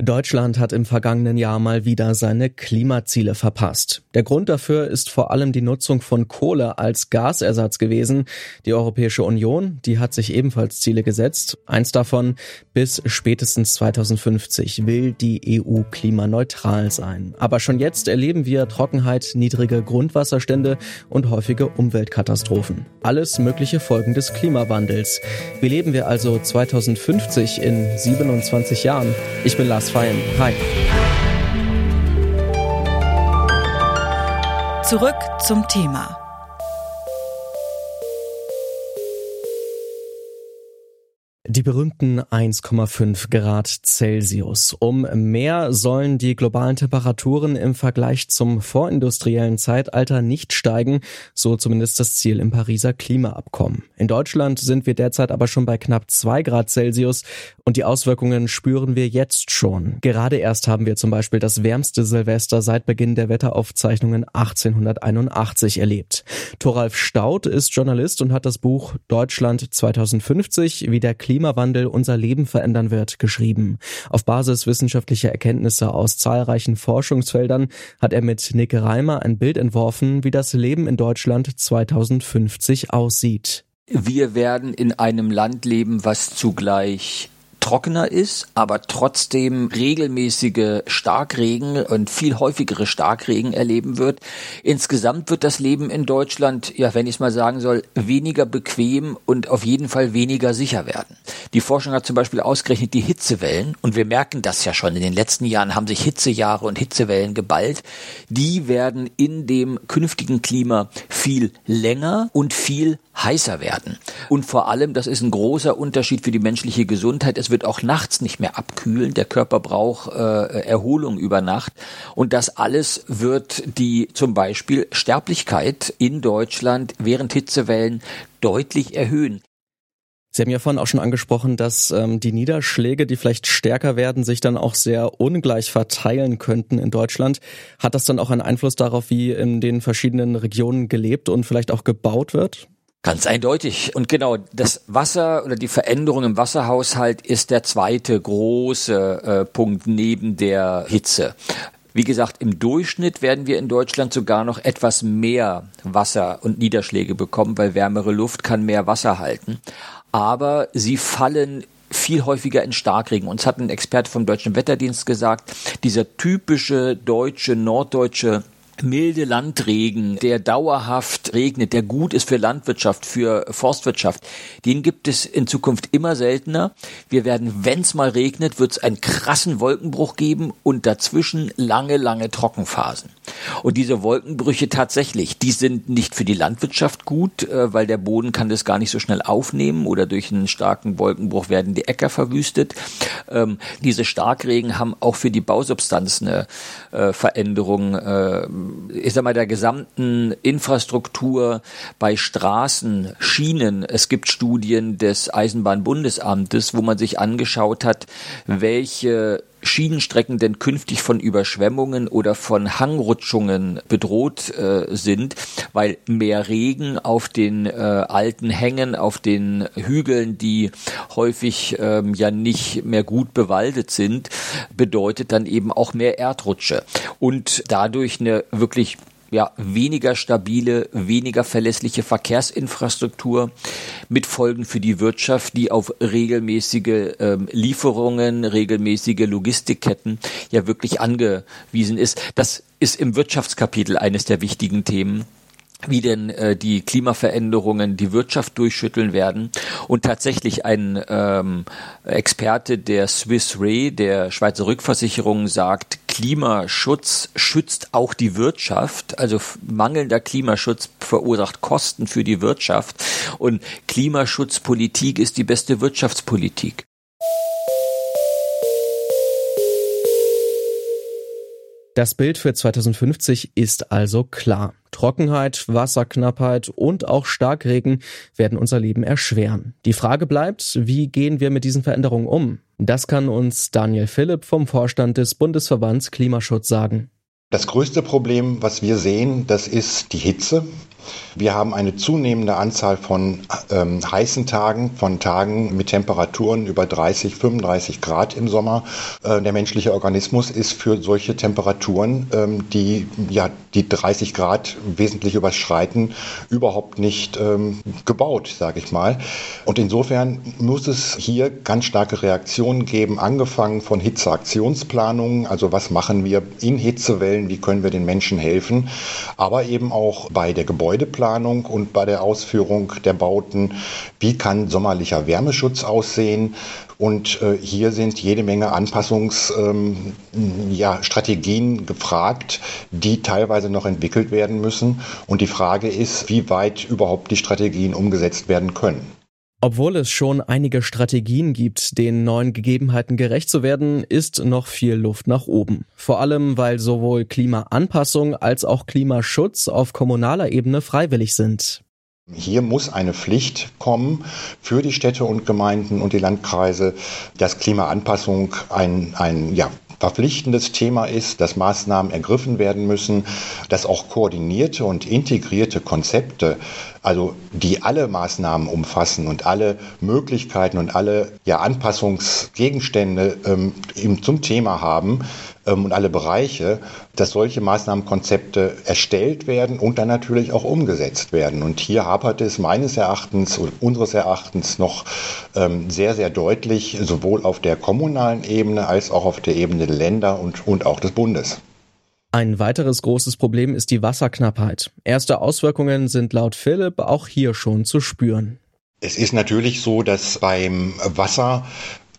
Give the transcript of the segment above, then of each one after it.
Deutschland hat im vergangenen Jahr mal wieder seine Klimaziele verpasst. Der Grund dafür ist vor allem die Nutzung von Kohle als Gasersatz gewesen. Die Europäische Union, die hat sich ebenfalls Ziele gesetzt. Eins davon, bis spätestens 2050 will die EU klimaneutral sein. Aber schon jetzt erleben wir Trockenheit, niedrige Grundwasserstände und häufige Umweltkatastrophen. Alles mögliche Folgen des Klimawandels. Wie leben wir also 2050 in 27 Jahren? Ich bin Lars Fein. Hi. Zurück zum Thema. Die berühmten 1,5 Grad Celsius. Um mehr sollen die globalen Temperaturen im Vergleich zum vorindustriellen Zeitalter nicht steigen, so zumindest das Ziel im Pariser Klimaabkommen. In Deutschland sind wir derzeit aber schon bei knapp 2 Grad Celsius und die Auswirkungen spüren wir jetzt schon. Gerade erst haben wir zum Beispiel das wärmste Silvester seit Beginn der Wetteraufzeichnungen 1881 erlebt. Thoralf Staudt ist Journalist und hat das Buch Deutschland 2050, wie der Klima Klimawandel unser Leben verändern wird, geschrieben. Auf Basis wissenschaftlicher Erkenntnisse aus zahlreichen Forschungsfeldern hat er mit Nick Reimer ein Bild entworfen, wie das Leben in Deutschland 2050 aussieht. Wir werden in einem Land leben, was zugleich trockener ist, aber trotzdem regelmäßige Starkregen und viel häufigere Starkregen erleben wird. Insgesamt wird das Leben in Deutschland, ja, wenn ich es mal sagen soll, weniger bequem und auf jeden Fall weniger sicher werden. Die Forschung hat zum Beispiel ausgerechnet die Hitzewellen und wir merken das ja schon. In den letzten Jahren haben sich Hitzejahre und Hitzewellen geballt. Die werden in dem künftigen Klima viel länger und viel heißer werden. Und vor allem, das ist ein großer Unterschied für die menschliche Gesundheit. Es wird auch nachts nicht mehr abkühlen. Der Körper braucht äh, Erholung über Nacht. Und das alles wird die zum Beispiel Sterblichkeit in Deutschland während Hitzewellen deutlich erhöhen. Sie haben ja vorhin auch schon angesprochen, dass ähm, die Niederschläge, die vielleicht stärker werden, sich dann auch sehr ungleich verteilen könnten in Deutschland. Hat das dann auch einen Einfluss darauf, wie in den verschiedenen Regionen gelebt und vielleicht auch gebaut wird? Ganz eindeutig. Und genau, das Wasser oder die Veränderung im Wasserhaushalt ist der zweite große äh, Punkt neben der Hitze. Wie gesagt, im Durchschnitt werden wir in Deutschland sogar noch etwas mehr Wasser und Niederschläge bekommen, weil wärmere Luft kann mehr Wasser halten. Aber sie fallen viel häufiger in Starkregen. Uns hat ein Experte vom Deutschen Wetterdienst gesagt, dieser typische deutsche, norddeutsche milde Landregen, der dauerhaft regnet, der gut ist für Landwirtschaft, für Forstwirtschaft, den gibt es in Zukunft immer seltener. Wir werden, wenn es mal regnet, wird es einen krassen Wolkenbruch geben und dazwischen lange, lange Trockenphasen. Und diese Wolkenbrüche tatsächlich, die sind nicht für die Landwirtschaft gut, äh, weil der Boden kann das gar nicht so schnell aufnehmen oder durch einen starken Wolkenbruch werden die Äcker verwüstet. Ähm, diese Starkregen haben auch für die Bausubstanz eine äh, Veränderung, äh, ich sag mal, der gesamten Infrastruktur bei Straßen, Schienen. Es gibt Studien des Eisenbahnbundesamtes, wo man sich angeschaut hat, welche Schienenstrecken denn künftig von Überschwemmungen oder von Hangrutschungen bedroht äh, sind, weil mehr Regen auf den äh, alten Hängen, auf den Hügeln, die häufig ähm, ja nicht mehr gut bewaldet sind, bedeutet dann eben auch mehr Erdrutsche. Und dadurch eine wirklich ja, weniger stabile, weniger verlässliche Verkehrsinfrastruktur mit Folgen für die Wirtschaft, die auf regelmäßige ähm, Lieferungen, regelmäßige Logistikketten ja wirklich angewiesen ist. Das ist im Wirtschaftskapitel eines der wichtigen Themen wie denn äh, die Klimaveränderungen die Wirtschaft durchschütteln werden. Und tatsächlich ein ähm, Experte der Swiss Re, der Schweizer Rückversicherung, sagt, Klimaschutz schützt auch die Wirtschaft. Also mangelnder Klimaschutz verursacht Kosten für die Wirtschaft. Und Klimaschutzpolitik ist die beste Wirtschaftspolitik. Das Bild für 2050 ist also klar. Trockenheit, Wasserknappheit und auch Starkregen werden unser Leben erschweren. Die Frage bleibt, wie gehen wir mit diesen Veränderungen um? Das kann uns Daniel Philipp vom Vorstand des Bundesverbands Klimaschutz sagen. Das größte Problem, was wir sehen, das ist die Hitze. Wir haben eine zunehmende Anzahl von ähm, heißen Tagen, von Tagen mit Temperaturen über 30, 35 Grad im Sommer. Äh, der menschliche Organismus ist für solche Temperaturen, ähm, die ja die 30 Grad wesentlich überschreiten, überhaupt nicht ähm, gebaut, sage ich mal. Und insofern muss es hier ganz starke Reaktionen geben, angefangen von Hitzeaktionsplanungen, also was machen wir in Hitzewellen, wie können wir den Menschen helfen, aber eben auch bei der Gebäudeplanung und bei der Ausführung der Bauten, wie kann sommerlicher Wärmeschutz aussehen, und äh, hier sind jede Menge Anpassungsstrategien ähm, ja, gefragt, die teilweise noch entwickelt werden müssen. Und die Frage ist, wie weit überhaupt die Strategien umgesetzt werden können. Obwohl es schon einige Strategien gibt, den neuen Gegebenheiten gerecht zu werden, ist noch viel Luft nach oben. Vor allem, weil sowohl Klimaanpassung als auch Klimaschutz auf kommunaler Ebene freiwillig sind. Hier muss eine Pflicht kommen für die Städte und Gemeinden und die Landkreise, dass Klimaanpassung ein, ein ja, verpflichtendes Thema ist, dass Maßnahmen ergriffen werden müssen, dass auch koordinierte und integrierte Konzepte, also die alle Maßnahmen umfassen und alle Möglichkeiten und alle ja, Anpassungsgegenstände ähm, zum Thema haben, und alle Bereiche, dass solche Maßnahmenkonzepte erstellt werden und dann natürlich auch umgesetzt werden. Und hier hapert es meines Erachtens und unseres Erachtens noch ähm, sehr, sehr deutlich, sowohl auf der kommunalen Ebene als auch auf der Ebene der Länder und, und auch des Bundes. Ein weiteres großes Problem ist die Wasserknappheit. Erste Auswirkungen sind laut Philipp auch hier schon zu spüren. Es ist natürlich so, dass beim Wasser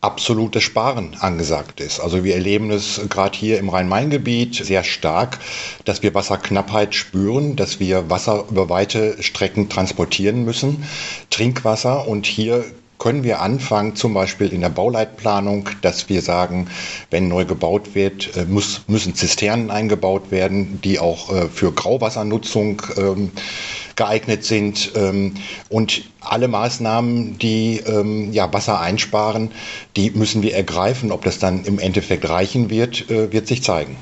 absolutes Sparen angesagt ist. Also wir erleben es gerade hier im Rhein-Main-Gebiet sehr stark, dass wir Wasserknappheit spüren, dass wir Wasser über weite Strecken transportieren müssen, Trinkwasser. Und hier können wir anfangen, zum Beispiel in der Bauleitplanung, dass wir sagen, wenn neu gebaut wird, äh, muss, müssen Zisternen eingebaut werden, die auch äh, für Grauwassernutzung ähm, geeignet sind. Ähm, und alle Maßnahmen, die ähm, ja, Wasser einsparen, die müssen wir ergreifen. Ob das dann im Endeffekt reichen wird, äh, wird sich zeigen.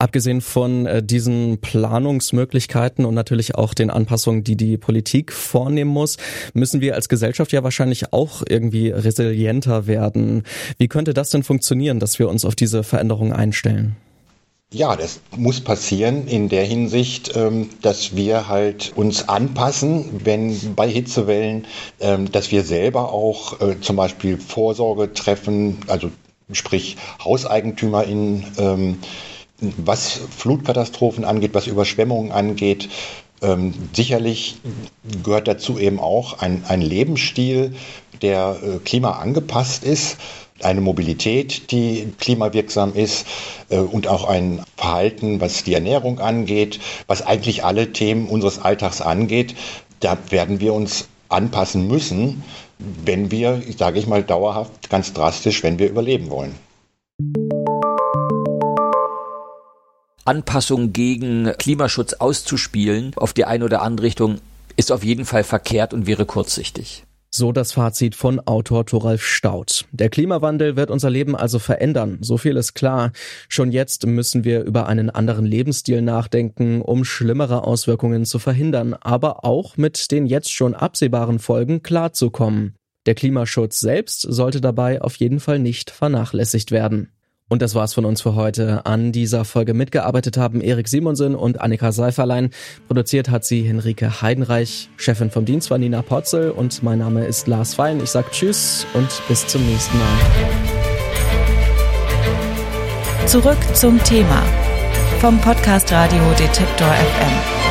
Abgesehen von äh, diesen Planungsmöglichkeiten und natürlich auch den Anpassungen, die die Politik vornehmen muss, müssen wir als Gesellschaft ja wahrscheinlich auch irgendwie resilienter werden. Wie könnte das denn funktionieren, dass wir uns auf diese Veränderungen einstellen? Ja, das muss passieren in der Hinsicht, ähm, dass wir halt uns anpassen, wenn bei Hitzewellen, ähm, dass wir selber auch äh, zum Beispiel Vorsorge treffen, also sprich HauseigentümerInnen, ähm, was Flutkatastrophen angeht, was Überschwemmungen angeht. sicherlich gehört dazu eben auch ein, ein Lebensstil, der äh, klimaangepasst ist eine Mobilität, die klimawirksam ist äh, und auch ein Verhalten, was die Ernährung angeht, was eigentlich alle Themen unseres Alltags angeht. Da werden wir uns anpassen müssen, wenn wir, sage ich mal, dauerhaft, ganz drastisch, wenn wir überleben wollen. Anpassung gegen Klimaschutz auszuspielen auf die eine oder andere Richtung ist auf jeden Fall verkehrt und wäre kurzsichtig. So das Fazit von Autor Thoralf Staudt. Der Klimawandel wird unser Leben also verändern, so viel ist klar. Schon jetzt müssen wir über einen anderen Lebensstil nachdenken, um schlimmere Auswirkungen zu verhindern, aber auch mit den jetzt schon absehbaren Folgen klarzukommen. Der Klimaschutz selbst sollte dabei auf jeden Fall nicht vernachlässigt werden. Und das war's von uns für heute. An dieser Folge mitgearbeitet haben Erik Simonsen und Annika Seiferlein. Produziert hat sie Henrike Heidenreich. Chefin vom Dienst war Nina Potzel und mein Name ist Lars Fein. Ich sag Tschüss und bis zum nächsten Mal. Zurück zum Thema vom Podcast Radio Detektor FM.